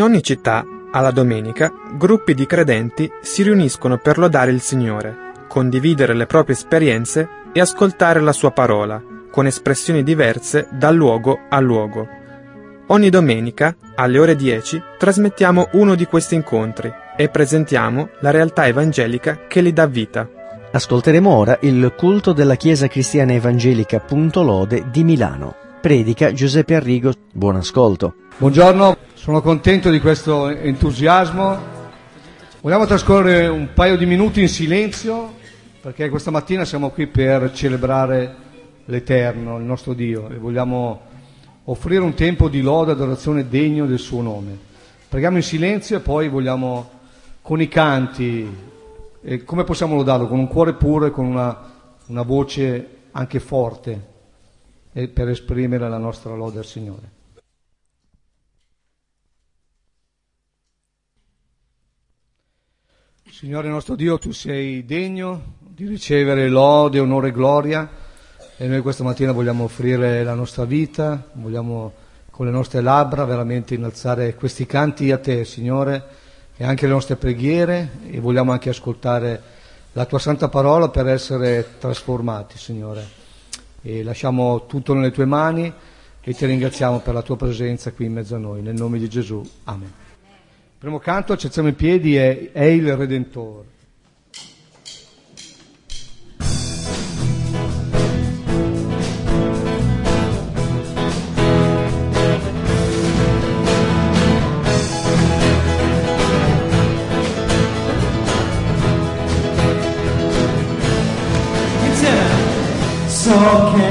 In ogni città, alla domenica, gruppi di credenti si riuniscono per lodare il Signore, condividere le proprie esperienze e ascoltare la sua parola, con espressioni diverse da luogo a luogo. Ogni domenica, alle ore 10, trasmettiamo uno di questi incontri e presentiamo la realtà evangelica che li dà vita. Ascolteremo ora il culto della Chiesa Cristiana Evangelica Punto Lode di Milano. Predica Giuseppe Arrigo. Buon ascolto. Buongiorno, sono contento di questo entusiasmo. Vogliamo trascorrere un paio di minuti in silenzio perché questa mattina siamo qui per celebrare l'Eterno, il nostro Dio, e vogliamo offrire un tempo di lode e adorazione degno del suo nome. Preghiamo in silenzio e poi vogliamo con i canti, come possiamo lodarlo? Con un cuore puro e con una, una voce anche forte per esprimere la nostra lode al Signore. Signore nostro Dio, tu sei degno di ricevere lode, onore e gloria e noi questa mattina vogliamo offrire la nostra vita, vogliamo con le nostre labbra veramente innalzare questi canti a te, Signore, e anche le nostre preghiere e vogliamo anche ascoltare la tua santa parola per essere trasformati, Signore. E lasciamo tutto nelle tue mani e ti ringraziamo per la tua presenza qui in mezzo a noi, nel nome di Gesù. Amen. Primo canto, ci alziamo in piedi, è, è il Redentore. So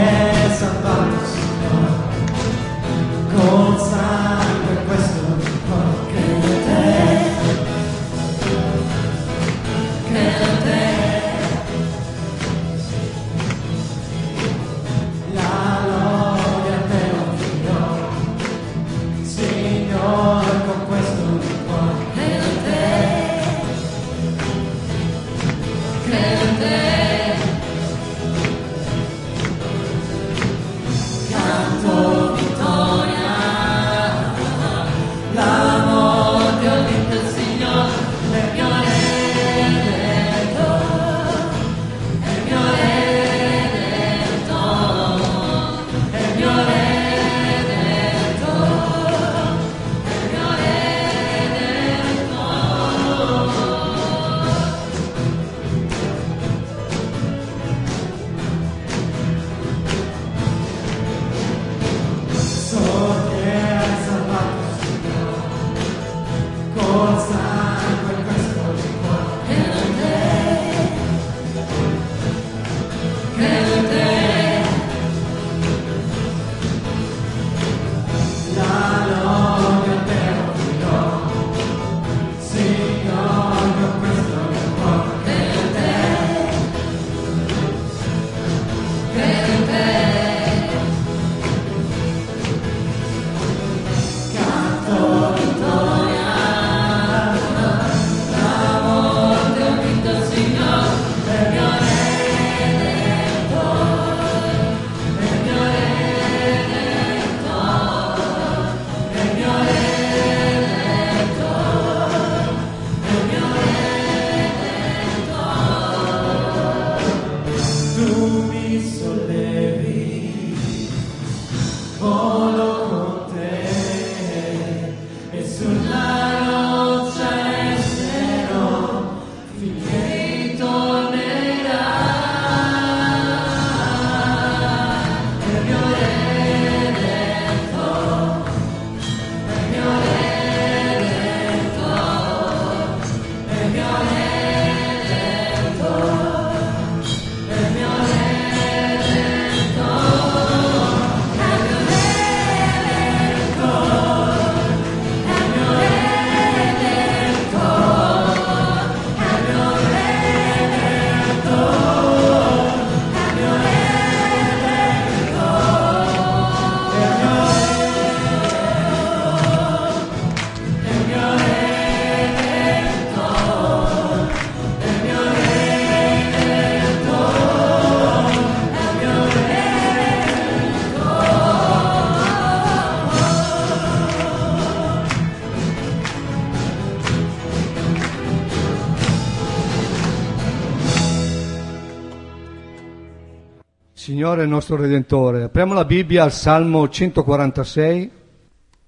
Signore il nostro Redentore. Apriamo la Bibbia al Salmo 146,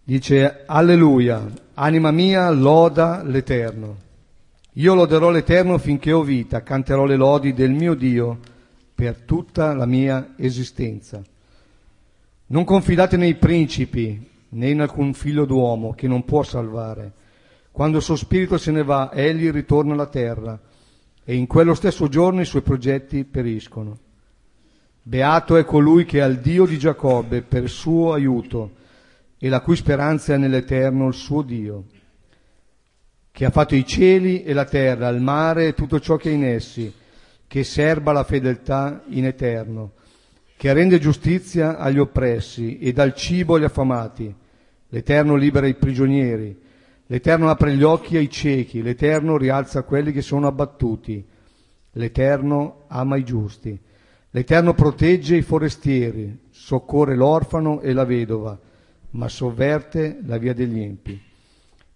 dice Alleluia, anima mia loda l'Eterno. Io loderò l'Eterno finché ho vita, canterò le lodi del mio Dio per tutta la mia esistenza. Non confidate nei principi né in alcun figlio d'uomo che non può salvare. Quando il suo spirito se ne va, egli ritorna alla terra e in quello stesso giorno i suoi progetti periscono. Beato è colui che ha il Dio di Giacobbe per suo aiuto e la cui speranza è nell'Eterno il suo Dio, che ha fatto i cieli e la terra, il mare e tutto ciò che è in essi, che serba la fedeltà in eterno, che rende giustizia agli oppressi e dà il cibo agli affamati. L'Eterno libera i prigionieri, l'Eterno apre gli occhi ai ciechi, l'Eterno rialza quelli che sono abbattuti, l'Eterno ama i giusti. L'Eterno protegge i forestieri, soccorre l'orfano e la vedova, ma sovverte la via degli empi.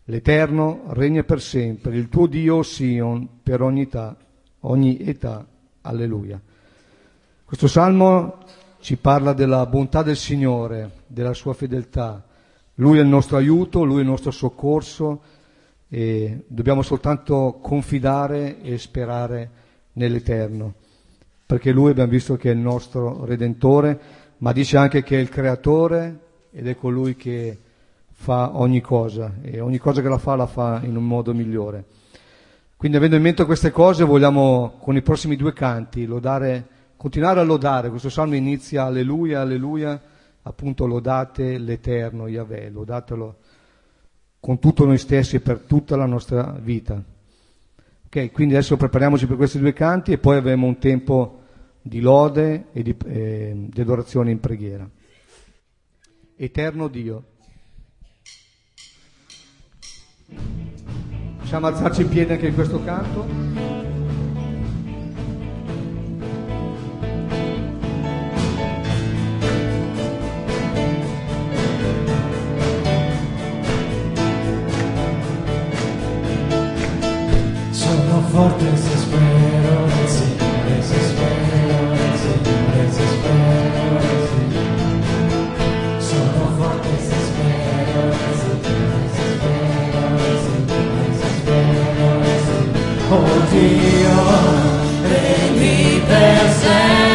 L'Eterno regna per sempre, il tuo Dio Sion per ogni età, ogni età. Alleluia. Questo salmo ci parla della bontà del Signore, della sua fedeltà. Lui è il nostro aiuto, lui è il nostro soccorso e dobbiamo soltanto confidare e sperare nell'Eterno perché lui abbiamo visto che è il nostro Redentore, ma dice anche che è il Creatore ed è colui che fa ogni cosa e ogni cosa che la fa la fa in un modo migliore. Quindi avendo in mente queste cose vogliamo con i prossimi due canti lodare, continuare a lodare, questo salmo inizia alleluia, alleluia, appunto lodate l'Eterno Yahweh, lodatelo con tutto noi stessi e per tutta la nostra vita. Ok, quindi adesso prepariamoci per questi due canti e poi avremo un tempo di lode e di, eh, di adorazione in preghiera. Eterno Dio. Possiamo alzarci in piedi anche in questo canto? Dio, premi per sempre.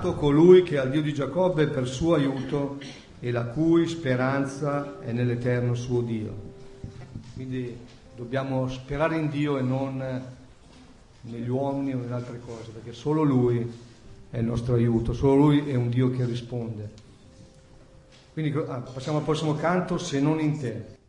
Beato colui che al Dio di Giacobbe per suo aiuto e la cui speranza è nell'eterno suo Dio. Quindi dobbiamo sperare in Dio e non negli uomini o in altre cose, perché solo Lui è il nostro aiuto, solo Lui è un Dio che risponde. Quindi ah, passiamo al prossimo canto, se non in te.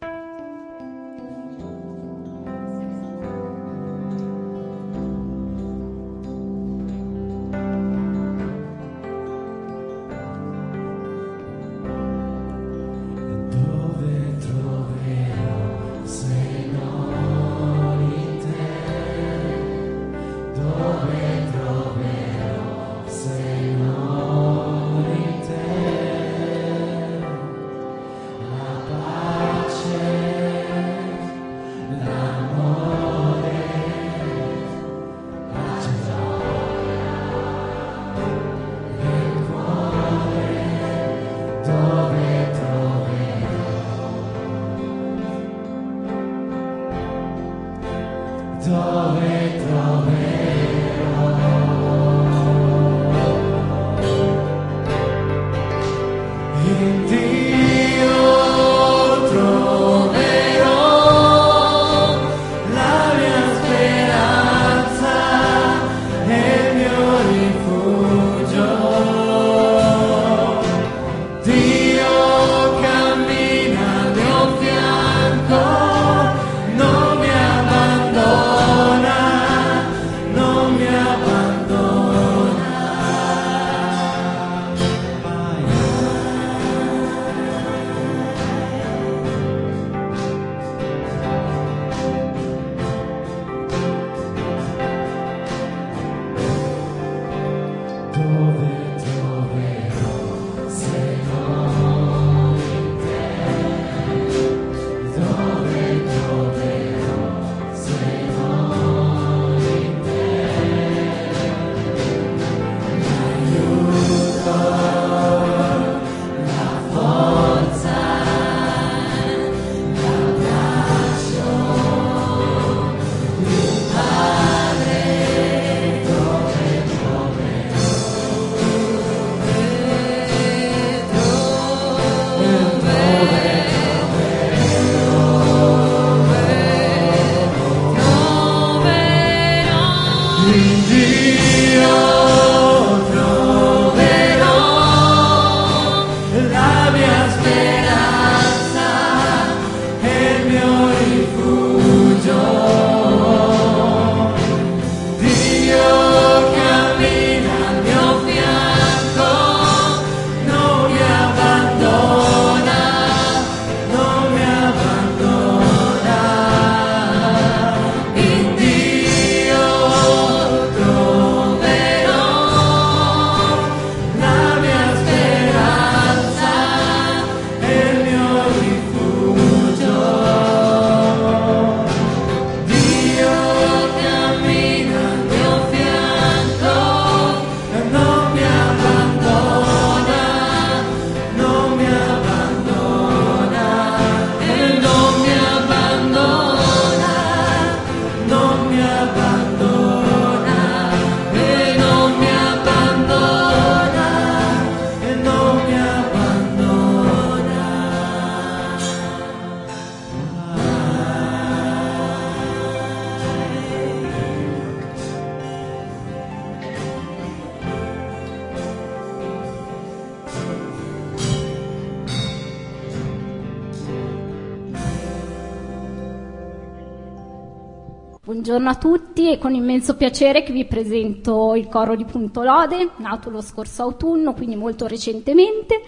Buongiorno a tutti, è con immenso piacere che vi presento il coro di Punto Lode, nato lo scorso autunno, quindi molto recentemente.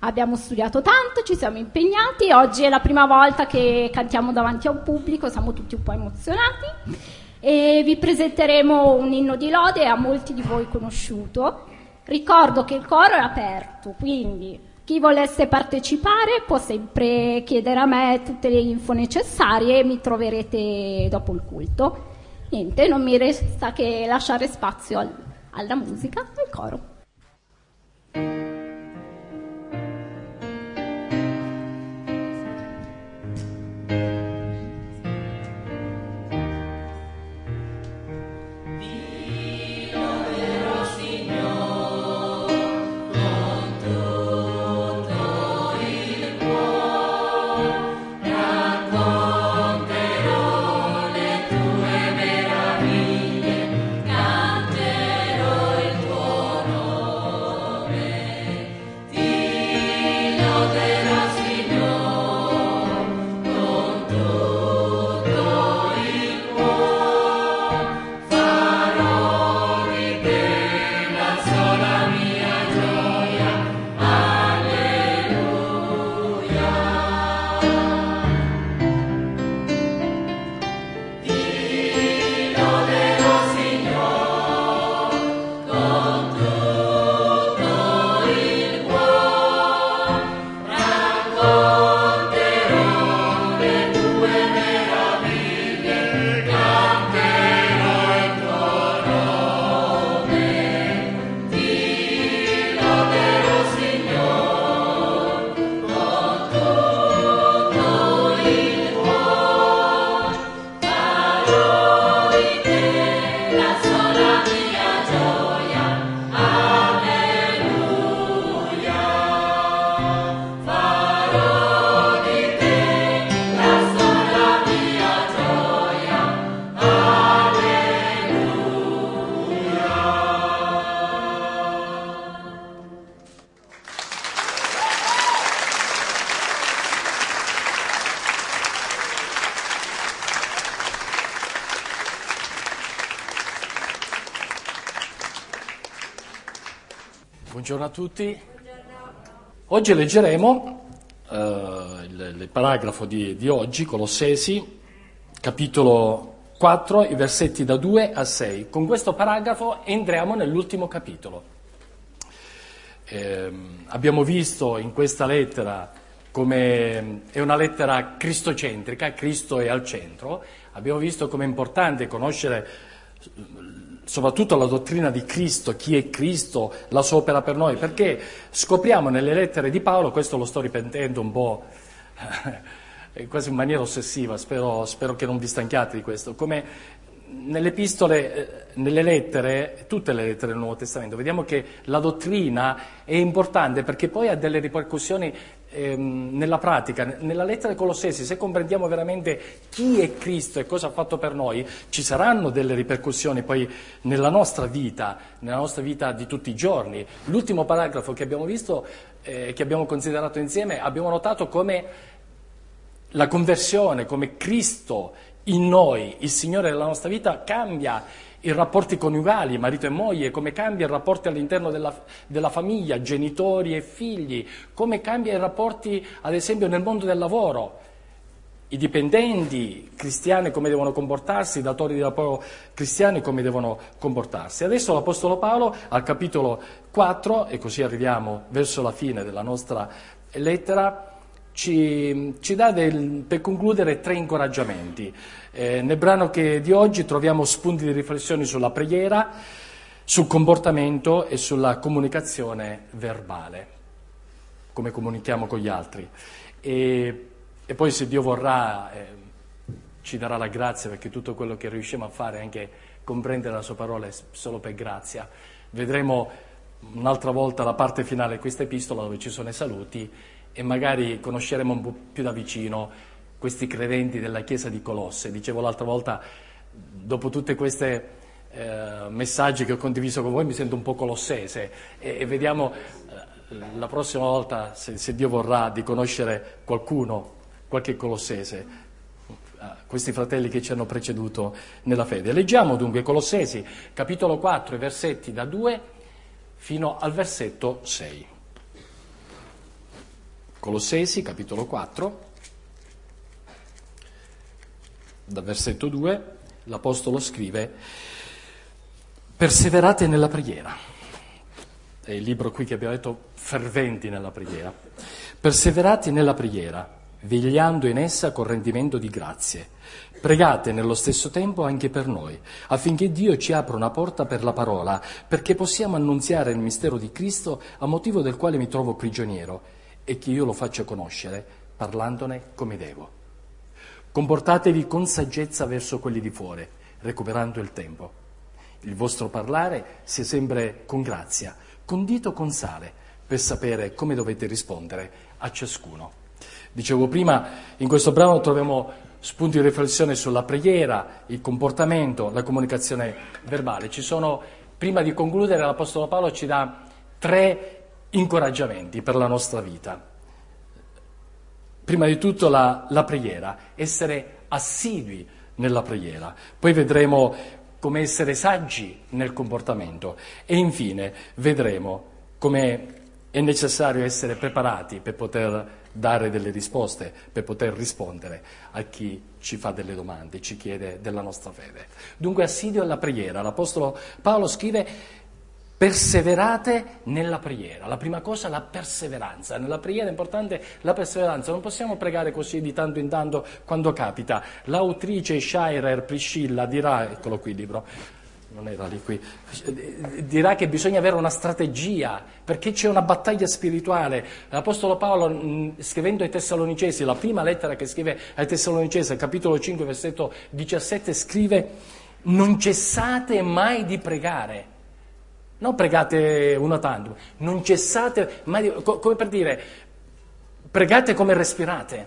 Abbiamo studiato tanto, ci siamo impegnati e oggi è la prima volta che cantiamo davanti a un pubblico, siamo tutti un po' emozionati e vi presenteremo un inno di lode a molti di voi conosciuto. Ricordo che il coro è aperto, quindi chi volesse partecipare può sempre chiedere a me tutte le info necessarie e mi troverete dopo il culto. Niente, non mi resta che lasciare spazio al- alla musica e al coro. Buongiorno a tutti. Oggi leggeremo eh, il, il paragrafo di, di oggi, Colossesi, capitolo 4, i versetti da 2 a 6. Con questo paragrafo entriamo nell'ultimo capitolo. Eh, abbiamo visto in questa lettera come è una lettera cristocentrica, Cristo è al centro, abbiamo visto come è importante conoscere soprattutto la dottrina di Cristo, chi è Cristo, la sua opera per noi, perché scopriamo nelle lettere di Paolo, questo lo sto ripetendo un po' quasi in maniera ossessiva, spero, spero che non vi stanchiate di questo, come nelle epistole, eh, nelle lettere, tutte le lettere del Nuovo Testamento, vediamo che la dottrina è importante perché poi ha delle ripercussioni ehm, nella pratica. Nella lettera ai Colossesi, se comprendiamo veramente chi è Cristo e cosa ha fatto per noi, ci saranno delle ripercussioni poi nella nostra vita, nella nostra vita di tutti i giorni. L'ultimo paragrafo che abbiamo visto, eh, che abbiamo considerato insieme, abbiamo notato come la conversione, come Cristo in noi, il Signore della nostra vita, cambia i rapporti coniugali, marito e moglie, come cambia i rapporti all'interno della, della, famiglia, genitori e figli, come cambia i rapporti, ad esempio, nel mondo del lavoro. I dipendenti cristiani come devono comportarsi, i datori di lavoro cristiani come devono comportarsi. Adesso l'Apostolo Paolo al capitolo 4, e così arriviamo verso la fine della nostra lettera, ci, ci dà del, per concludere tre incoraggiamenti. Eh, nel brano di oggi troviamo spunti di riflessione sulla preghiera, sul comportamento e sulla comunicazione verbale, come comunichiamo con gli altri. E, e poi se Dio vorrà eh, ci darà la grazia perché tutto quello che riusciamo a fare, anche comprendere la sua parola, è solo per grazia. Vedremo un'altra volta la parte finale di questa epistola dove ci sono i saluti e magari conosceremo un po' più da vicino questi credenti della Chiesa di Colosse. Dicevo l'altra volta, dopo tutti questi eh, messaggi che ho condiviso con voi, mi sento un po' colossese e, e vediamo eh, la prossima volta, se, se, Dio vorrà, di conoscere qualcuno, qualche colossese, eh, questi fratelli che ci hanno preceduto nella fede. Leggiamo dunque Colossesi, capitolo 4, versetti da 2 fino al versetto 6. Colossesi, capitolo 4, dal versetto 2, l'Apostolo scrive, perseverate nella preghiera. È il libro qui che abbiamo detto, ferventi nella preghiera. Perseverate nella preghiera, vegliando in essa con rendimento di grazie. Pregate nello stesso tempo anche per noi, affinché Dio ci apra una porta per la parola, perché possiamo annunziare il mistero di Cristo a motivo del quale mi trovo prigioniero e che io lo faccia conoscere parlandone come devo. Comportatevi con saggezza verso quelli di fuori, recuperando il tempo. Il vostro parlare sia sempre con grazia, condito con sale, per sapere come dovete rispondere a ciascuno. Dicevo prima, in questo brano troviamo spunti di riflessione sulla preghiera, il comportamento, la comunicazione verbale. Ci sono, prima di concludere, l'Apostolo Paolo ci dà tre incoraggiamenti per la nostra vita. Prima di tutto la, la preghiera, essere assidui nella preghiera, poi vedremo come essere saggi nel comportamento e infine vedremo come è necessario essere preparati per poter dare delle risposte, per poter rispondere a chi ci fa delle domande, ci chiede della nostra fede. Dunque assidio alla preghiera. L'Apostolo Paolo scrive Perseverate nella preghiera. La prima cosa è la perseveranza. Nella preghiera è importante la perseveranza. Non possiamo pregare così di tanto in tanto quando capita. L'autrice Schreier Priscilla dirà, eccolo qui il libro, non era lì qui, dirà che bisogna avere una strategia perché c'è una battaglia spirituale. L'Apostolo Paolo, scrivendo ai Tessalonicesi, la prima lettera che scrive ai Tessalonicesi, capitolo 5, versetto 17, scrive: Non cessate mai di pregare. Non pregate una tantum, non cessate mai, come per dire, pregate come respirate.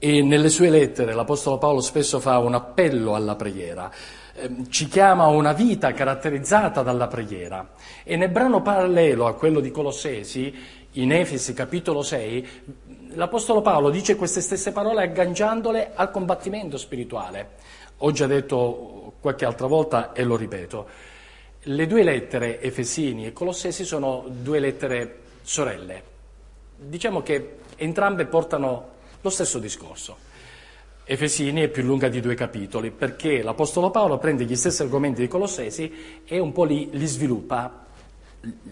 E nelle sue lettere l'Apostolo Paolo spesso fa un appello alla preghiera, ehm, ci chiama a una vita caratterizzata dalla preghiera. E nel brano parallelo a quello di Colossesi, in Efesi capitolo 6, l'Apostolo Paolo dice queste stesse parole agganciandole al combattimento spirituale. Ho già detto qualche altra volta e lo ripeto. le due lettere Efesini e Colossesi sono due lettere sorelle. Diciamo che entrambe portano lo stesso discorso. Efesini è più lunga di due capitoli perché l'Apostolo Paolo prende gli stessi argomenti di Colossesi e un po' li, li sviluppa,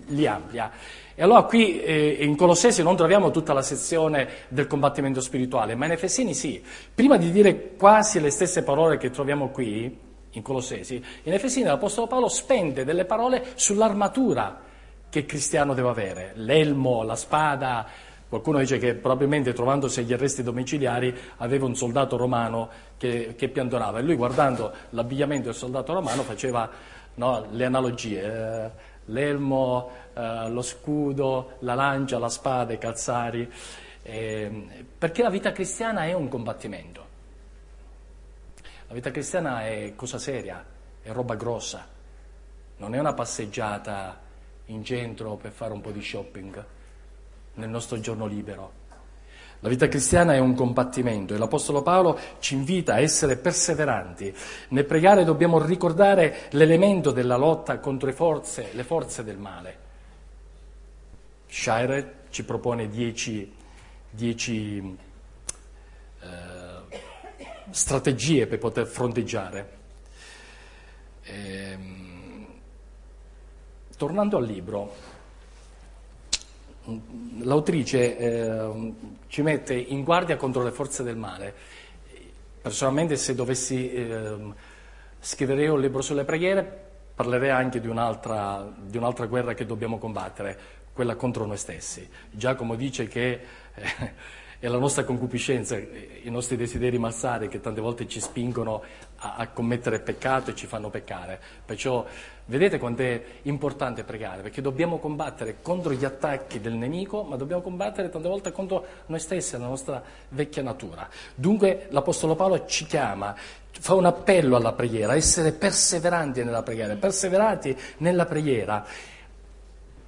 li amplia. E allora qui eh, in Colossesi non troviamo tutta la sezione del combattimento spirituale, ma in Efesini sì. Prima di dire quasi le stesse parole che troviamo qui, in Colossesi, in Efesini l'Apostolo Paolo spende delle parole sull'armatura che il cristiano deve avere, l'elmo, la spada, Qualcuno dice che probabilmente trovandosi agli arresti domiciliari aveva un soldato romano che, che piantonava. E lui guardando l'abbigliamento del soldato romano faceva no, le analogie, eh, l'elmo, eh, lo scudo, la lancia, la spada, i calzari, eh, perché la vita cristiana è un combattimento. La vita cristiana è cosa seria, è roba grossa, non è una passeggiata in centro per fare un po' di shopping nel nostro giorno libero. La vita cristiana è un combattimento e l'Apostolo Paolo ci invita a essere perseveranti. Nel pregare dobbiamo ricordare l'elemento della lotta contro le forze, le forze del male. Shire ci propone dieci, dieci eh, strategie per poter fronteggiare. Ehm, tornando al libro, l'autrice eh, ci mette in guardia contro le forze del male. Personalmente se dovessi eh, scrivere un libro sulle preghiere parlerei anche di un'altra, di un'altra, guerra che dobbiamo combattere, quella contro noi stessi. Giacomo dice che eh, è la nostra concupiscenza, i nostri desideri malsari che tante volte ci spingono a, a commettere peccato e ci fanno peccare. Perciò vedete quanto è importante pregare, perché dobbiamo combattere contro gli attacchi del nemico, ma dobbiamo combattere tante volte contro noi stessi, la nostra vecchia natura. Dunque l'Apostolo Paolo ci chiama, fa un appello alla preghiera, essere perseveranti nella preghiera, perseverati nella preghiera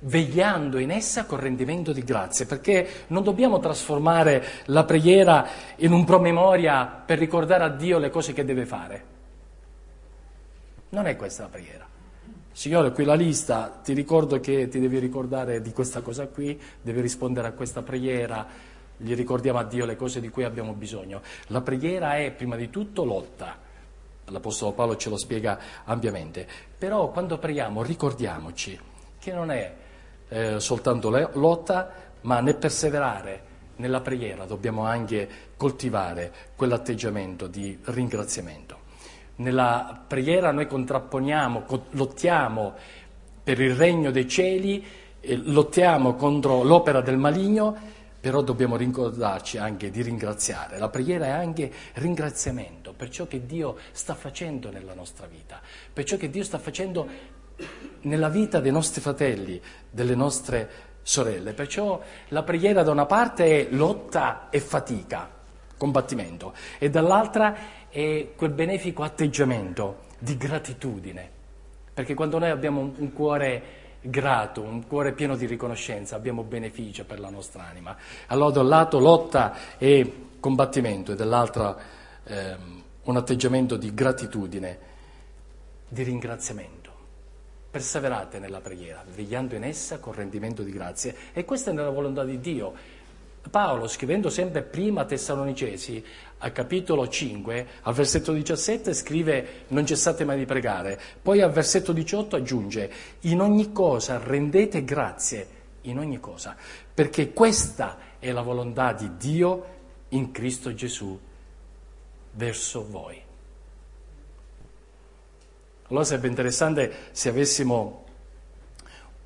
vegliando in essa con rendimento di grazie, perché non dobbiamo trasformare la preghiera in un promemoria per ricordare a Dio le cose che deve fare. Non è questa la preghiera. Signore, qui la lista, ti ricordo che ti devi ricordare di questa cosa qui, devi rispondere a questa preghiera, gli ricordiamo a Dio le cose di cui abbiamo bisogno. La preghiera è prima di tutto lotta. L'Apostolo Paolo ce lo spiega ampiamente. Però quando preghiamo ricordiamoci che non è eh, soltanto lotta, ma nel perseverare nella preghiera dobbiamo anche coltivare quell'atteggiamento di ringraziamento. Nella preghiera noi contrapponiamo, lottiamo per il regno dei cieli, lottiamo contro l'opera del maligno, però dobbiamo ricordarci anche di ringraziare. La preghiera è anche ringraziamento per ciò che Dio sta facendo nella nostra vita, per ciò che Dio sta facendo nella vita dei nostri fratelli, delle nostre sorelle. Perciò la preghiera da una parte è lotta e fatica, combattimento, e dall'altra è quel benefico atteggiamento di gratitudine. Perché quando noi abbiamo un cuore grato, un cuore pieno di riconoscenza, abbiamo beneficio per la nostra anima. Allora da un lato lotta e combattimento e dall'altro ehm, un atteggiamento di gratitudine, di ringraziamento. Perseverate nella preghiera, vegliando in essa con rendimento di grazie. E questa è nella volontà di Dio. Paolo, scrivendo sempre prima Tessalonicesi, al capitolo 5, al versetto 17, scrive non cessate mai di pregare. Poi al versetto 18 aggiunge in ogni cosa rendete grazie, in ogni cosa, perché questa è la volontà di Dio in Cristo Gesù verso voi. Allora sarebbe interessante se avessimo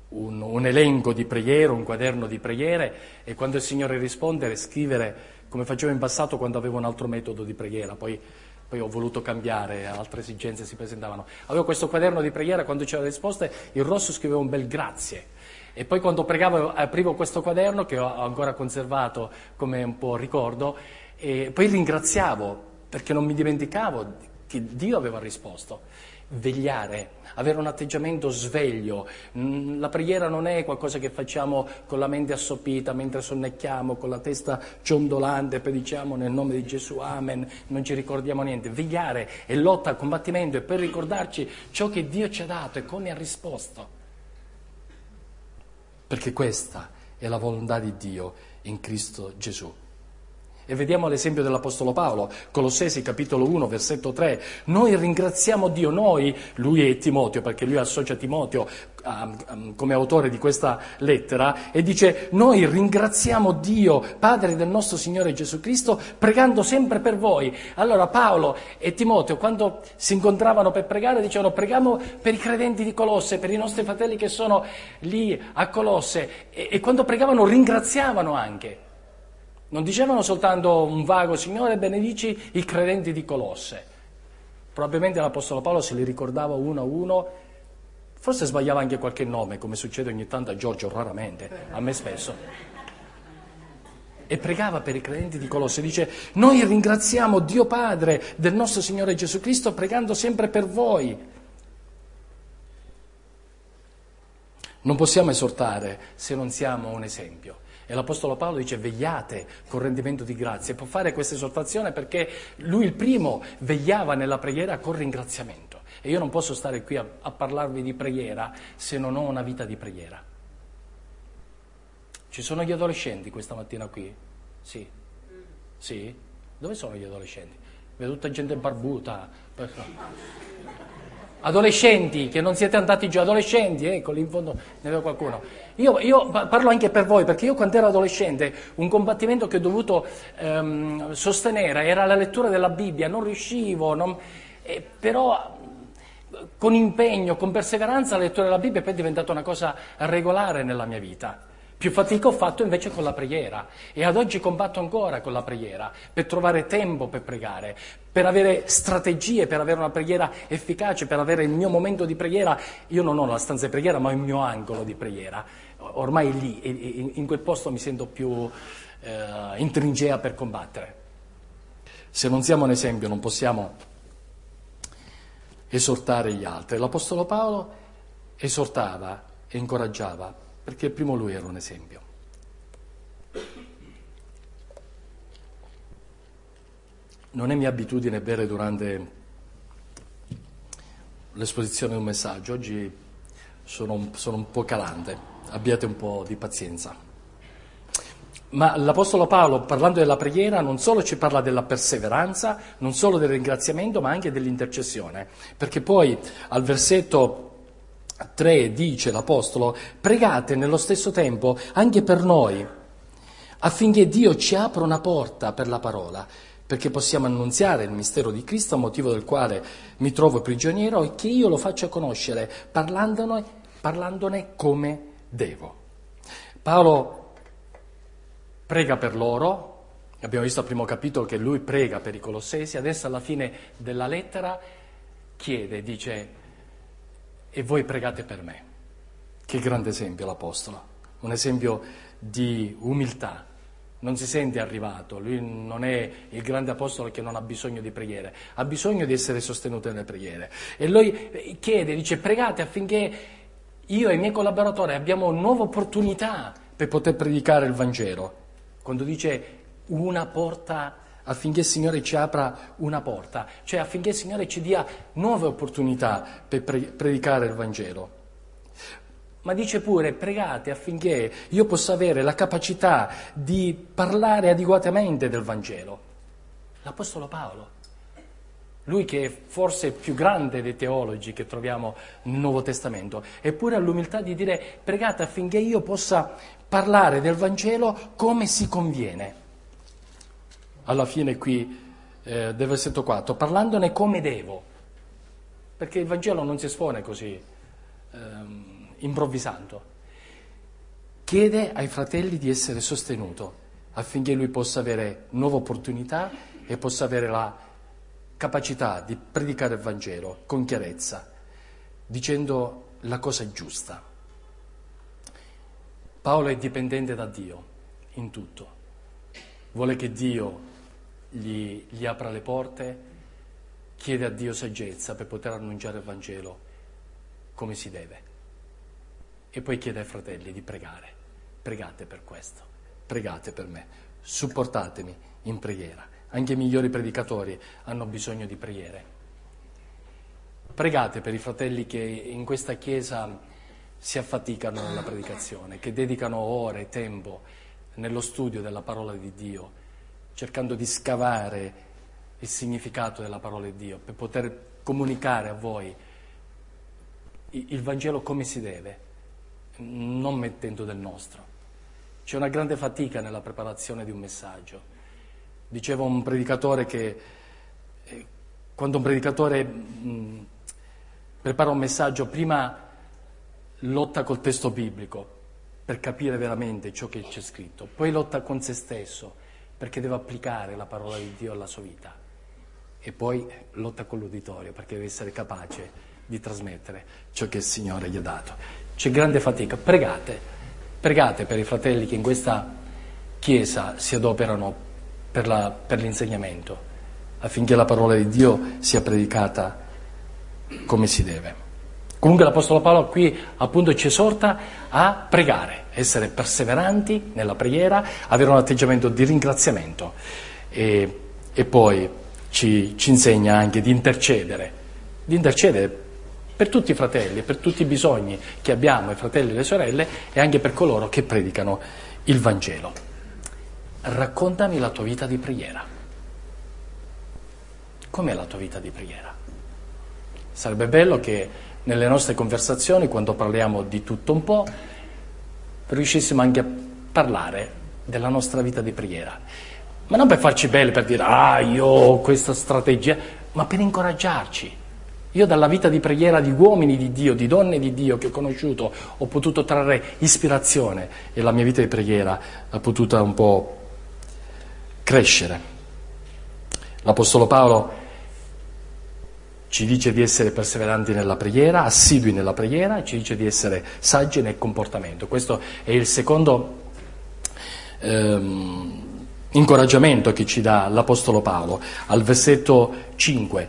un, un, elenco di preghiere, un quaderno di preghiere e quando il Signore risponde scrivere come facevo in passato quando avevo un altro metodo di preghiera, poi, poi ho voluto cambiare, altre esigenze si presentavano. Avevo questo quaderno di preghiera, quando c'erano le risposte, in rosso scrivevo un bel grazie. E poi quando pregavo aprivo questo quaderno che ho ancora conservato come un po' ricordo e poi ringraziavo perché non mi dimenticavo che Dio aveva risposto. Vegliare, avere un atteggiamento sveglio. Mm, La preghiera non è qualcosa che facciamo con la mente assopita, mentre sonnecchiamo, con la testa ciondolante, poi diciamo nel nome di Gesù, amen, non ci ricordiamo niente. Vegliare è lotta, combattimento, è per ricordarci ciò che Dio ci ha dato e come ha risposto. Perché questa è la volontà di Dio in Cristo Gesù. E vediamo l'esempio dell'Apostolo Paolo, Colossesi capitolo 1, versetto 3. Noi ringraziamo Dio, noi, lui e Timoteo, perché lui associa Timoteo um, um, come autore di questa lettera, e dice, noi ringraziamo Dio, Padre del nostro Signore Gesù Cristo, pregando sempre per voi. Allora Paolo e Timoteo, quando si incontravano per pregare, dicevano, preghiamo per i credenti di Colosse, per i nostri fratelli che sono lì a Colosse, e, e quando pregavano ringraziavano anche. Non dicevano soltanto un vago Signore benedici i credenti di Colosse. Probabilmente l'Apostolo Paolo se li ricordava uno a uno, forse sbagliava anche qualche nome, come succede ogni tanto a Giorgio, raramente, a me spesso. E pregava per i credenti di Colosse, dice, noi ringraziamo Dio Padre del nostro Signore Gesù Cristo pregando sempre per voi. Non possiamo esortare se non siamo un esempio. E l'Apostolo Paolo dice vegliate con rendimento di grazie. Può fare questa esortazione perché lui il primo vegliava nella preghiera con ringraziamento. E io non posso stare qui a, a parlarvi di preghiera se non ho una vita di preghiera. Ci sono gli adolescenti questa mattina qui? Sì. Sì? Dove sono gli adolescenti? Vedo tutta gente barbuta. Adolescenti, che non siete andati già, adolescenti, ecco lì in fondo ne vedo qualcuno. Io, io parlo anche per voi, perché io quando ero adolescente un combattimento che ho dovuto ehm, sostenere era la lettura della Bibbia, non riuscivo, non, eh, però con impegno, con perseveranza la lettura della Bibbia poi è diventata una cosa regolare nella mia vita. Più fatica ho fatto invece con la preghiera e ad oggi combatto ancora con la preghiera per trovare tempo per pregare, per avere strategie, per avere una preghiera efficace, per avere il mio momento di preghiera. Io non ho la stanza di preghiera, ma ho il mio angolo di preghiera. Ormai lì, in quel posto mi sento più eh, in trincea per combattere. Se non siamo un esempio non possiamo esortare gli altri. L'Apostolo Paolo esortava e incoraggiava perché primo lui era un esempio. Non è mia abitudine bere durante l'esposizione di un messaggio, oggi sono sono un po' calante, abbiate un po' di pazienza. Ma l'Apostolo Paolo, parlando della preghiera, non solo ci parla della perseveranza, non solo del ringraziamento, ma anche dell'intercessione, perché poi al versetto 3 dice l'Apostolo, pregate nello stesso tempo anche per noi, affinché Dio ci apra una porta per la parola, perché possiamo annunziare il mistero di Cristo, motivo del quale mi trovo prigioniero, e che io lo faccia conoscere, parlandone, parlandone come devo. Paolo prega per loro, abbiamo visto al primo capitolo che lui prega per i colossesi, adesso alla fine della lettera chiede, dice, e voi pregate per me. Che grande esempio l'Apostolo, un esempio di umiltà. Non si sente arrivato, lui non è il grande apostolo che non ha bisogno di preghiere, ha bisogno di essere sostenuto nelle preghiere. E lui chiede, dice, pregate affinché io e i miei collaboratori abbiamo nuove opportunità per poter predicare il Vangelo. Quando dice una porta affinché il Signore ci apra una porta, cioè affinché il Signore ci dia nuove opportunità per pre- predicare il Vangelo. Ma dice pure pregate affinché io possa avere la capacità di parlare adeguatamente del Vangelo. L'Apostolo Paolo, lui che è forse più grande dei teologi che troviamo nel Nuovo Testamento, eppure ha l'umiltà di dire pregate affinché io possa parlare del Vangelo come si conviene alla fine qui eh, del versetto 4, parlandone come devo, perché il Vangelo non si espone così ehm, improvvisando. Chiede ai fratelli di essere sostenuto affinché lui possa avere nuove opportunità e possa avere la capacità di predicare il Vangelo con chiarezza, dicendo la cosa giusta. Paolo è dipendente da Dio in tutto, vuole che Dio gli, gli apra le porte, chiede a Dio saggezza per poter annunciare il Vangelo come si deve. E poi chiede ai fratelli di pregare. Pregate per questo, pregate per me, supportatemi in preghiera. Anche i migliori predicatori hanno bisogno di preghiere. Pregate per i fratelli che in questa Chiesa si affaticano nella predicazione, che dedicano ore, tempo nello studio della parola di Dio, cercando di scavare il significato della parola di Dio per poter comunicare a voi il Vangelo come si deve, non mettendo del nostro. C'è una grande fatica nella preparazione di un messaggio. Diceva un predicatore che eh, quando un predicatore mh, prepara un messaggio, prima lotta col testo biblico per capire veramente ciò che c'è scritto, poi lotta con se stesso perché deve applicare la parola di Dio alla sua vita e poi lotta con l'uditorio perché deve essere capace di trasmettere ciò che il Signore gli ha dato. C'è grande fatica, pregate, pregate per i fratelli che in questa Chiesa si adoperano per, la, per l'insegnamento affinché la parola di Dio sia predicata come si deve. Comunque l'Apostolo Paolo qui appunto ci esorta a pregare, essere perseveranti nella preghiera, avere un atteggiamento di ringraziamento e, e poi ci, ci, insegna anche di intercedere, di intercedere per tutti i fratelli, per tutti i bisogni che abbiamo, i fratelli e le sorelle e anche per coloro che predicano il Vangelo. Raccontami la tua vita di preghiera. Com'è la tua vita di preghiera? Sarebbe bello che nelle nostre conversazioni, quando parliamo di tutto un po', riuscissimo anche a parlare della nostra vita di preghiera. Ma non per farci belle, per dire, ah, io ho questa strategia, ma per incoraggiarci. Io dalla vita di preghiera di uomini di Dio, di donne di Dio che ho conosciuto, ho potuto trarre ispirazione e la mia vita di preghiera ha potuto un po' crescere. L'Apostolo Paolo ci dice di essere perseveranti nella preghiera, assidui nella preghiera, ci dice di essere saggi nel comportamento. Questo è il secondo ehm, incoraggiamento che ci dà l'Apostolo Paolo al versetto 5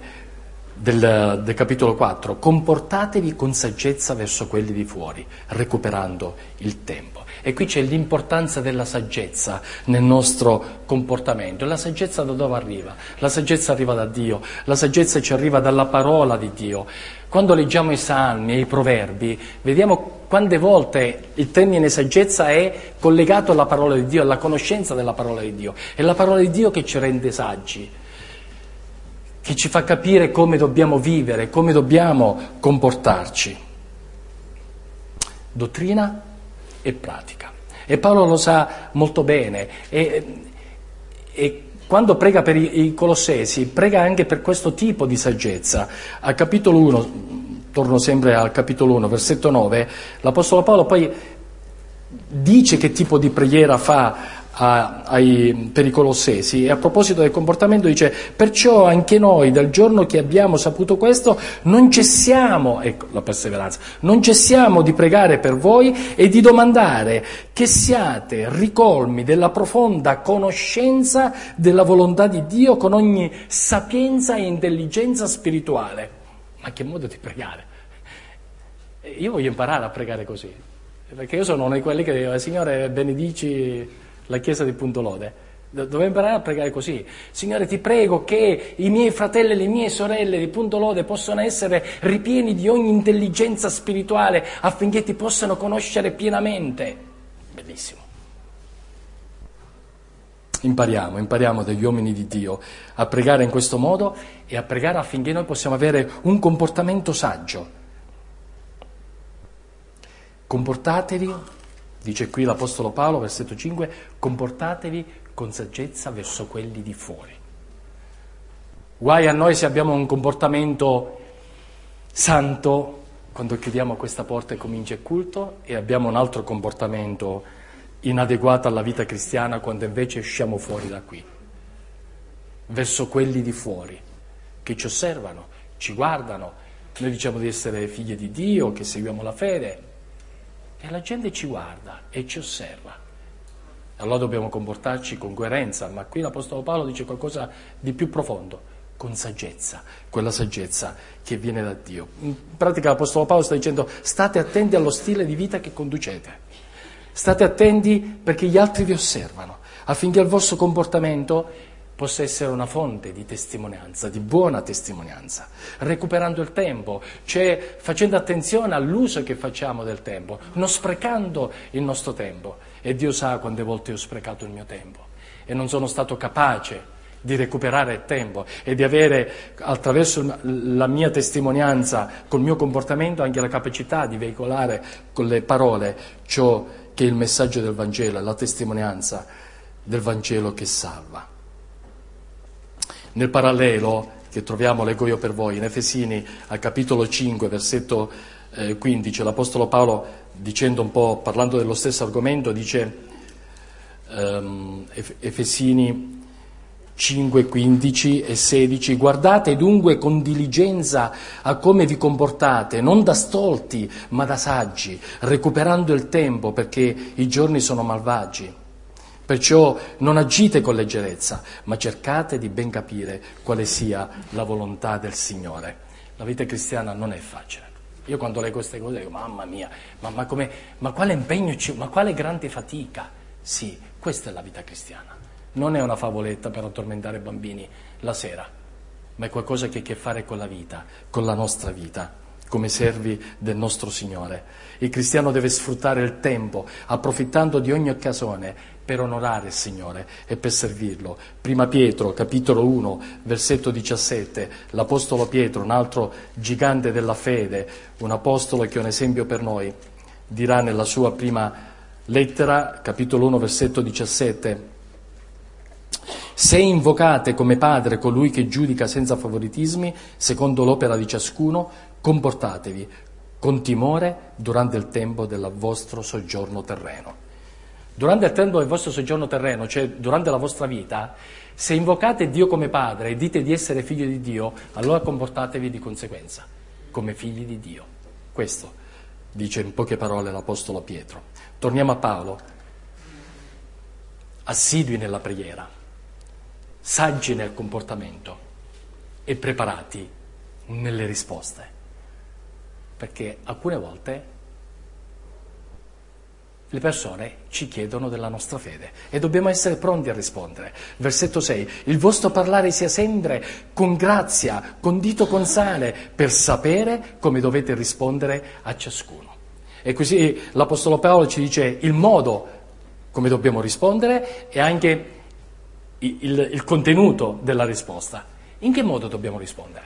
del, del, capitolo 4. Comportatevi con saggezza verso quelli di fuori, recuperando il tempo. E qui c'è l'importanza della saggezza nel nostro comportamento. La saggezza da dove arriva? La saggezza arriva da Dio, la saggezza ci arriva dalla parola di Dio. Quando leggiamo i salmi e i proverbi, vediamo quante volte il termine saggezza è collegato alla parola di Dio, alla conoscenza della parola di Dio. È la parola di Dio che ci rende saggi, che ci fa capire come dobbiamo vivere, come dobbiamo comportarci. Dottrina e pratica. E Paolo lo sa molto bene e, e quando prega per i, i, Colossesi, prega anche per questo tipo di saggezza. Al capitolo 1, torno sempre al capitolo 1, versetto 9, l'Apostolo Paolo poi dice che tipo di preghiera fa a, ai pericolossesi e a proposito del comportamento dice perciò anche noi dal giorno che abbiamo saputo questo non cessiamo, ecco la perseveranza, non cessiamo di pregare per voi e di domandare che siate ricolmi della profonda conoscenza della volontà di Dio con ogni sapienza e intelligenza spirituale. Ma che modo di pregare? Io voglio imparare a pregare così, perché io sono uno di quelli che dice Signore benedici la chiesa di Punto Lode. Dovevo imparare a pregare così. Signore, ti prego che i miei fratelli e le mie sorelle di Punto Lode possano essere ripieni di ogni intelligenza spirituale affinché ti possano conoscere pienamente. Bellissimo. Impariamo, impariamo dagli uomini di Dio a pregare in questo modo e a pregare affinché noi possiamo avere un comportamento saggio. Comportatevi Dice qui l'Apostolo Paolo, versetto 5, comportatevi con saggezza verso quelli di fuori. Guai a noi se abbiamo un comportamento santo quando chiudiamo questa porta e comincia il culto e abbiamo un altro comportamento inadeguato alla vita cristiana quando invece usciamo fuori da qui, verso quelli di fuori che ci osservano, ci guardano, noi diciamo di essere figli di Dio, che seguiamo la fede, e la gente ci guarda e ci osserva. Allora dobbiamo comportarci con coerenza, ma qui l'Apostolo Paolo dice qualcosa di più profondo. con saggezza, quella saggezza che viene da Dio. In pratica l'Apostolo Paolo sta dicendo state attenti allo stile di vita che conducete, state attenti perché gli altri vi osservano, affinché il vostro comportamento possa essere una fonte di testimonianza, di buona testimonianza, recuperando il tempo, cioè facendo attenzione all'uso che facciamo del tempo, non sprecando il nostro tempo. E Dio sa quante volte ho sprecato il mio tempo e non sono stato capace di recuperare il tempo e di avere attraverso la mia testimonianza, col mio comportamento, anche la capacità di veicolare con le parole ciò che è il messaggio del Vangelo, la testimonianza del Vangelo che salva. Nel parallelo che troviamo, leggo io per voi, in Efesini al capitolo 5, versetto eh, 15, l'Apostolo Paolo, dicendo un po', parlando dello stesso argomento, dice um, Efesini 5, 15 e 16, guardate dunque con diligenza a come vi comportate, non da stolti, ma da saggi, recuperando il tempo perché i giorni sono malvagi. Perciò non agite con leggerezza, ma cercate di ben capire quale sia la volontà del Signore. La vita cristiana non è facile. Io quando leggo queste cose dico, mamma mia, ma, ma, ma quale impegno, ci, ma quale grande fatica. Sì, questa è la vita cristiana. Non è una favoletta per addormentare bambini la sera, ma è qualcosa che ha a che fare con la vita, con la nostra vita come servi del nostro Signore. Il cristiano deve sfruttare il tempo, approfittando di ogni occasione per onorare il Signore e per servirlo. Prima Pietro, capitolo 1, versetto 17, l'Apostolo Pietro, un altro gigante della fede, un apostolo che è un esempio per noi, dirà nella sua prima lettera, capitolo 1, versetto 17, se invocate come Padre colui che giudica senza favoritismi, secondo l'opera di ciascuno, comportatevi con timore durante il tempo del vostro soggiorno terreno. Durante il tempo del vostro soggiorno terreno, cioè durante la vostra vita, se invocate Dio come Padre e dite di essere figli di Dio, allora comportatevi di conseguenza, come figli di Dio. Questo dice in poche parole l'Apostolo Pietro. Torniamo a Paolo. Assidui nella preghiera, saggi nel comportamento e preparati nelle risposte. Perché alcune volte le persone ci chiedono della nostra fede e dobbiamo essere pronti a rispondere. Versetto 6. Il vostro parlare sia sempre con grazia, condito con sale, per sapere come dovete rispondere a ciascuno. E così l'Apostolo Paolo ci dice il modo come dobbiamo rispondere e anche il, il, il contenuto della risposta. In che modo dobbiamo rispondere?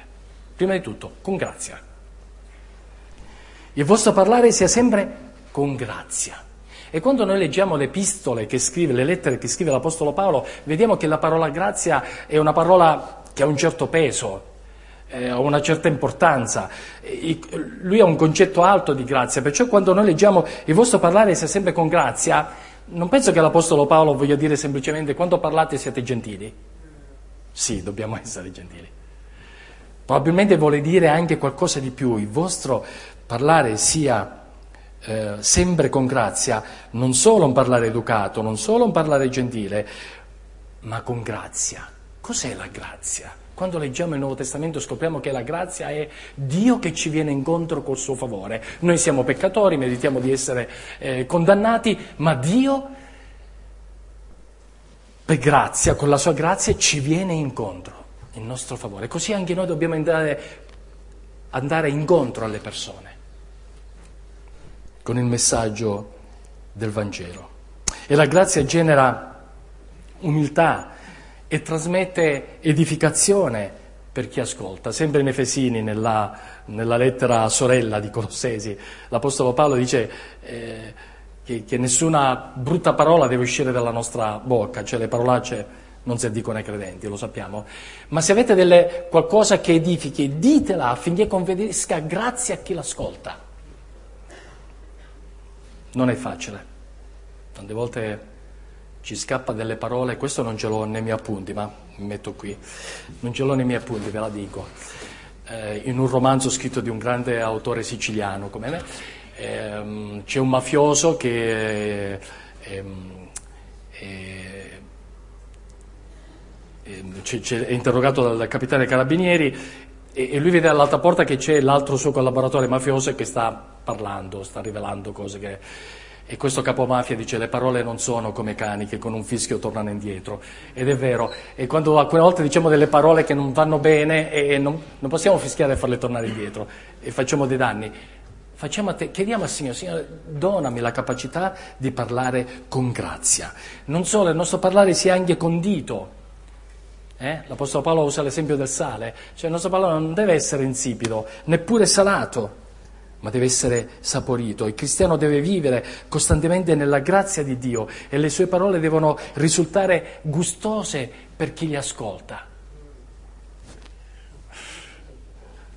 Prima di tutto, con grazia. Il vostro parlare sia sempre con grazia. E quando noi leggiamo le epistole che scrive, le lettere che scrive l'Apostolo Paolo, vediamo che la parola grazia è una parola che ha un certo peso, eh, ha una certa importanza. Lui ha un concetto alto di grazia, perciò quando noi leggiamo il vostro parlare sia sempre con grazia, non penso che l'Apostolo Paolo voglia dire semplicemente quando parlate siate gentili. Sì, dobbiamo essere gentili. Probabilmente vuole dire anche qualcosa di più, il vostro parlare sia eh, sempre con grazia, non solo un parlare educato, non solo un parlare gentile, ma con grazia. Cos'è la grazia? Quando leggiamo il Nuovo Testamento scopriamo che la grazia è Dio che ci viene incontro col suo favore. Noi siamo peccatori, meritiamo di essere eh, condannati, ma Dio, per grazia, con la sua grazia, ci viene incontro in nostro favore. Così anche noi dobbiamo andare, andare incontro alle persone con il messaggio del Vangelo. E la grazia genera umiltà e trasmette edificazione per chi ascolta. Sempre in Efesini, nella, nella lettera sorella di Colossesi, l'Apostolo Paolo dice eh, che, che, nessuna brutta parola deve uscire dalla nostra bocca, cioè le parolacce non si addicono ai credenti, lo sappiamo. Ma se avete delle, qualcosa che edifichi, ditela affinché conferisca grazia a chi l'ascolta. Non è facile. Tante volte ci scappa delle parole, questo non ce l'ho nei miei appunti, ma mi metto qui, non ce l'ho nei miei appunti, ve la dico. Eh, in un romanzo scritto di un grande autore siciliano come me, ehm, c'è un mafioso che ehm, eh, ci- è interrogato dal capitano dei carabinieri e, e lui vede all'altra porta che c'è l'altro suo collaboratore mafioso che sta parlando, sta rivelando cose che... E questo capomafia dice le parole non sono come cani che con un fischio tornano indietro. Ed è vero. E quando alcune volte diciamo delle parole che non vanno bene e non, non possiamo fischiare e farle tornare indietro e facciamo dei danni. Facciamo te, chiediamo al Signore, Signore, donami la capacità di parlare con grazia. Non solo, il nostro parlare sia anche condito. Eh? L'Apostolo Paolo usa l'esempio del sale, cioè il nostro parlare non deve essere insipido, neppure salato, ma deve essere saporito. Il cristiano deve vivere costantemente nella grazia di Dio e le sue parole devono risultare gustose per chi li ascolta.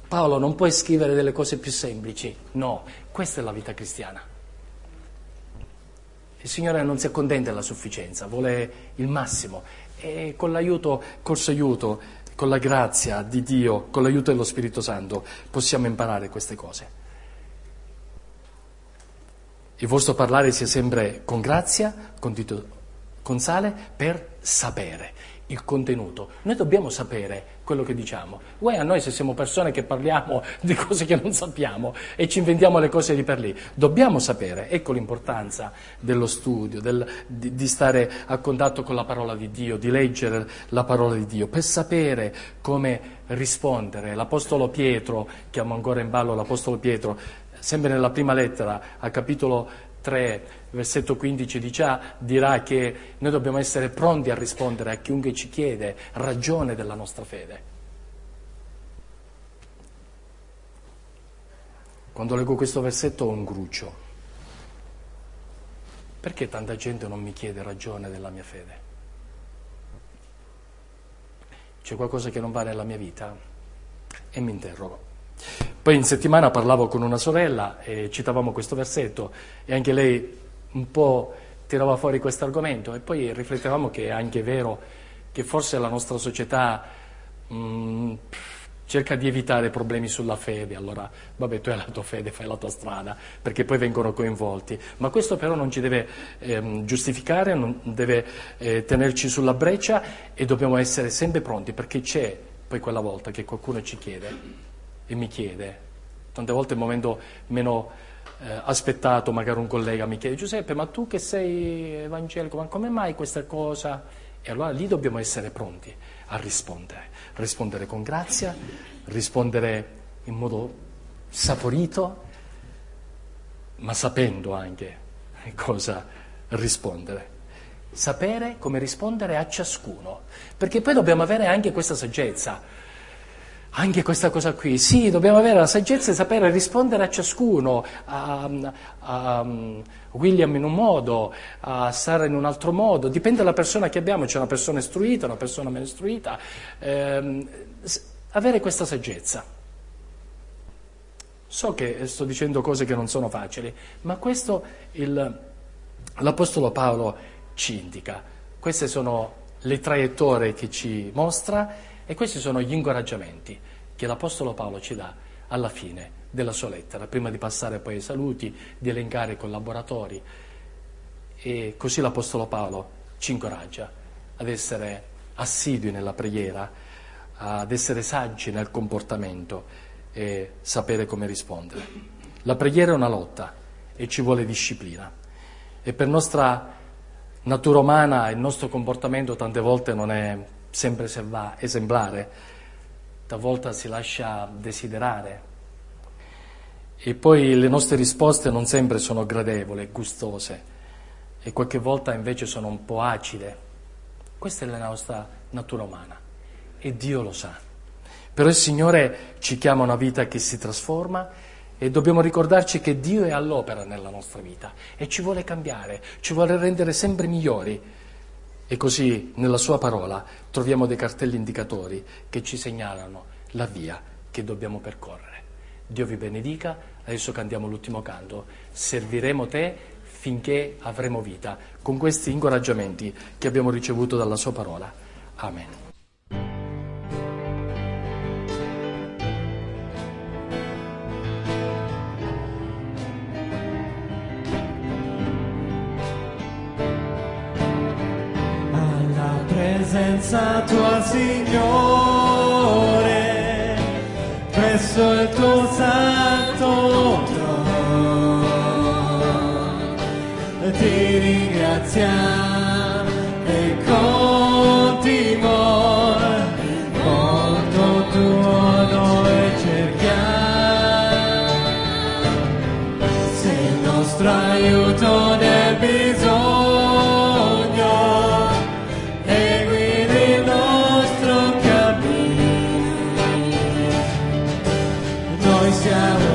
Paolo non puoi scrivere delle cose più semplici, no, questa è la vita cristiana. Il Signore non si accontenta della sufficienza, vuole il massimo e con l'aiuto, col aiuto, con la grazia di Dio, con l'aiuto dello Spirito Santo possiamo imparare queste cose. Il vostro parlare sia sempre con grazia, con, dito- con sale, per sapere il contenuto. Noi dobbiamo sapere quello che diciamo. Guai a noi se siamo persone che parliamo di cose che non sappiamo e ci inventiamo le cose di per lì. Dobbiamo sapere, ecco l'importanza dello studio, del- di, di stare a contatto con la parola di Dio, di leggere la parola di Dio, per sapere come rispondere. L'Apostolo Pietro, chiamo ancora in ballo l'Apostolo Pietro, sempre nella prima lettera, a capitolo 3, versetto 15, dice, dirà che noi dobbiamo essere pronti a rispondere a chiunque ci chiede ragione della nostra fede. Quando leggo questo versetto ho un gruccio. Perché tanta gente non mi chiede ragione della mia fede? C'è qualcosa che non va nella mia vita? E mi interrogo. Poi in settimana parlavo con una sorella e citavamo questo versetto e anche lei un po' tirava fuori questo argomento e poi riflettevamo che è anche vero che forse la nostra società mh, cerca di evitare problemi sulla fede, allora vabbè tu hai la tua fede, fai la tua strada, perché poi vengono coinvolti, ma questo però non ci deve ehm, giustificare, non deve eh, tenerci sulla breccia e dobbiamo essere sempre pronti perché c'è poi quella volta che qualcuno ci chiede e mi chiede, tante volte il momento meno eh, aspettato, magari un collega mi chiede Giuseppe, ma tu che sei evangelico, ma come mai questa cosa? E allora lì dobbiamo essere pronti a rispondere, rispondere con grazia, rispondere in modo saporito, ma sapendo anche cosa rispondere. Sapere come rispondere a ciascuno, perché poi dobbiamo avere anche questa saggezza anche questa cosa qui, sì, dobbiamo avere la saggezza di sapere rispondere a ciascuno, a, a, William in un modo, a Sara in un altro modo, dipende dalla persona che abbiamo, c'è una persona istruita, una persona meno istruita, ehm, avere questa saggezza. So che sto dicendo cose che non sono facili, ma questo il, l'Apostolo Paolo ci indica, queste sono le traiettorie che ci mostra e questi sono gli incoraggiamenti che l'Apostolo Paolo ci dà alla fine della sua lettera, prima di passare poi ai saluti, di elencare i collaboratori. E così l'Apostolo Paolo ci incoraggia ad essere assidui nella preghiera, ad essere saggi nel comportamento e sapere come rispondere. La preghiera è una lotta e ci vuole disciplina. E per nostra natura umana il nostro comportamento tante volte non è sempre esemplare, talvolta si lascia desiderare. E poi le nostre risposte non sempre sono gradevoli, gustose, e qualche volta invece sono un po' acide. Questa è la nostra natura umana e Dio lo sa. Però il Signore ci chiama a una vita che si trasforma e dobbiamo ricordarci che Dio è all'opera nella nostra vita e ci vuole cambiare, ci vuole rendere sempre migliori e così nella sua parola troviamo dei cartelli indicatori che ci segnalano la via che dobbiamo percorrere. Dio vi benedica, adesso cantiamo l'ultimo canto, serviremo te finché avremo vita, con questi incoraggiamenti che abbiamo ricevuto dalla sua parola. Amen. Presenza tua, Signore, presso il tuo santo trono. Ti ringraziamo Noi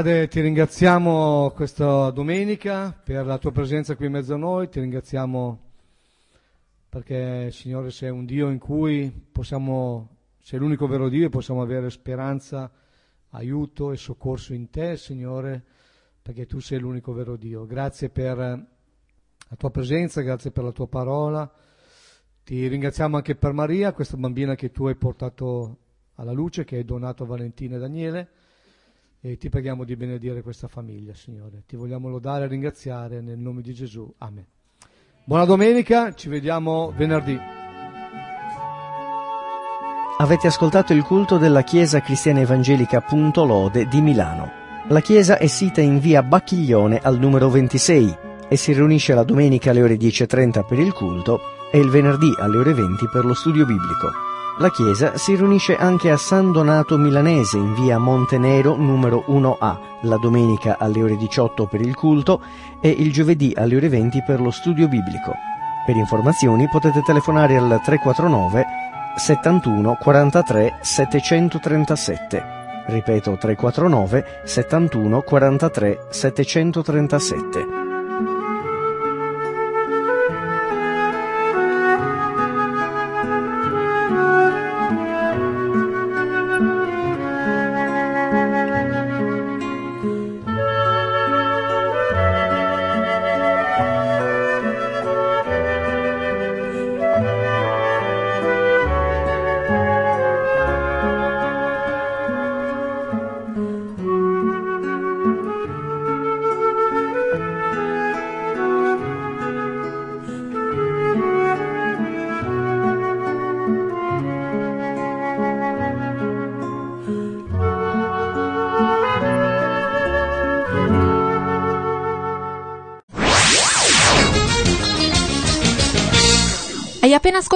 Padre, ti ringraziamo questa domenica per la tua presenza qui in mezzo a noi, ti ringraziamo perché, Signore, sei un Dio in cui possiamo, sei l'unico vero Dio e possiamo avere speranza, aiuto e soccorso in te, Signore, perché tu sei l'unico vero Dio. Grazie per la tua presenza, grazie per la tua parola. Ti ringraziamo anche per Maria, questa bambina che tu hai portato alla luce, che hai donato a Valentina e Daniele. E ti preghiamo di benedire questa famiglia, Signore. Ti vogliamo lodare e ringraziare nel nome di Gesù. Amen. Buona domenica, ci vediamo venerdì. Avete ascoltato il culto della Chiesa Cristiana Evangelica Punto Lode di Milano. La chiesa è sita in via Bacchiglione al numero 26 e si riunisce la domenica alle ore 10.30 per il culto e il venerdì alle ore 20 per lo studio biblico. La chiesa si riunisce anche a San Donato Milanese in via Montenero numero 1A, la domenica alle ore 18 per il culto e il giovedì alle ore 20 per lo studio biblico. Per informazioni potete telefonare al 349 71 43 737. Ripeto 349 71 43 737.